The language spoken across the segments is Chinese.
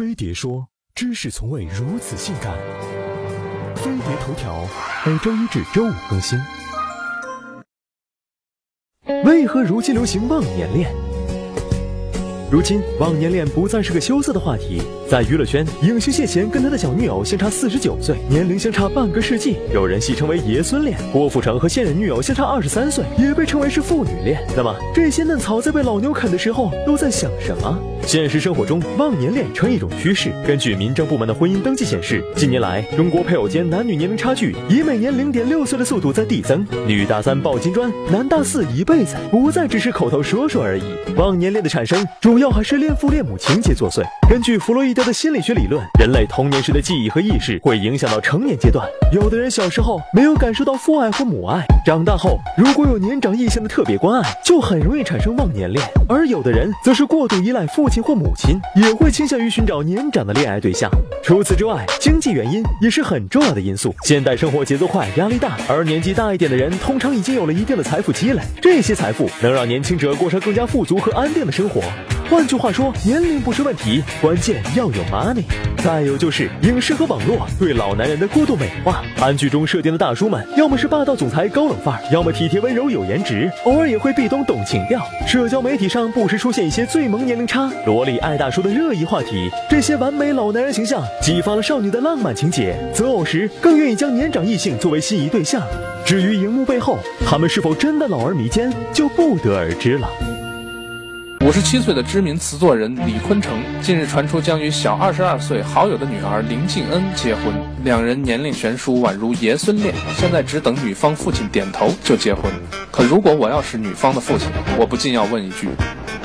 飞碟说：“知识从未如此性感。”飞碟头条每周一至周五更新。为何如今流行忘年恋？如今忘年恋不再是个羞涩的话题，在娱乐圈，影星谢贤跟他的小女友相差四十九岁，年龄相差半个世纪，有人戏称为爷孙恋。郭富城和现任女友相差二十三岁，也被称为是父女恋。那么这些嫩草在被老牛啃的时候都在想什么？现实生活中，忘年恋成一种趋势。根据民政部门的婚姻登记显示，近年来中国配偶间男女年龄差距以每年零点六岁的速度在递增，女大三抱金砖，男大四一辈子，不再只是口头说说而已。忘年恋的产生主要还是恋父恋母情节作祟。根据弗洛伊德的心理学理论，人类童年时的记忆和意识会影响到成年阶段。有的人小时候没有感受到父爱或母爱，长大后如果有年长异性的特别关爱，就很容易产生忘年恋。而有的人则是过度依赖父亲或母亲，也会倾向于寻找年长的恋爱对象。除此之外，经济原因也是很重要的因素。现代生活节奏快，压力大，而年纪大一点的人通常已经有了一定的财富积累，这些财富能让年轻者过上更加富足和安定的生活。换句话说，年龄不是问题，关键要有 money。再有就是影视和网络对老男人的过度美化。韩剧中设定的大叔们，要么是霸道总裁高冷范儿，要么体贴温柔有颜值，偶尔也会壁咚懂情调。社交媒体上不时出现一些最萌年龄差、萝莉爱大叔的热议话题，这些完美老男人形象激发了少女的浪漫情节，择偶时更愿意将年长异性作为心仪对象。至于荧幕背后，他们是否真的老而弥坚，就不得而知了。五十七岁的知名词作人李坤城近日传出将与小二十二岁好友的女儿林静恩结婚，两人年龄悬殊，宛如爷孙恋。现在只等女方父亲点头就结婚。可如果我要是女方的父亲，我不禁要问一句：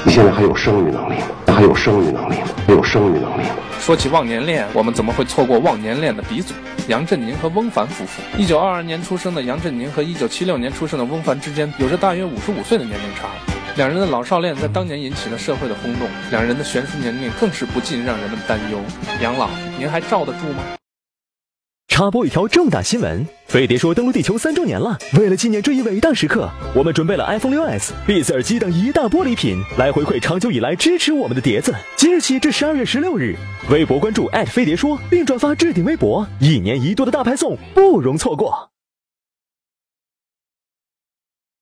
你现在还有生育能力吗？还有生育能力吗？还有生育能力吗？说起忘年恋，我们怎么会错过忘年恋的鼻祖杨振宁和翁帆夫妇？一九二二年出生的杨振宁和一九七六年出生的翁帆之间有着大约五十五岁的年龄差。两人的老少恋在当年引起了社会的轰动，两人的悬殊年龄更是不禁让人们担忧。杨老，您还罩得住吗？插播一条重大新闻：飞碟说登陆地球三周年了，为了纪念这一伟大时刻，我们准备了 iPhone 6s、Beats 耳机等一大波礼品，来回馈长久以来支持我们的碟子。即日起至十二月十六日，微博关注飞碟说，并转发置顶微博，一年一度的大派送不容错过。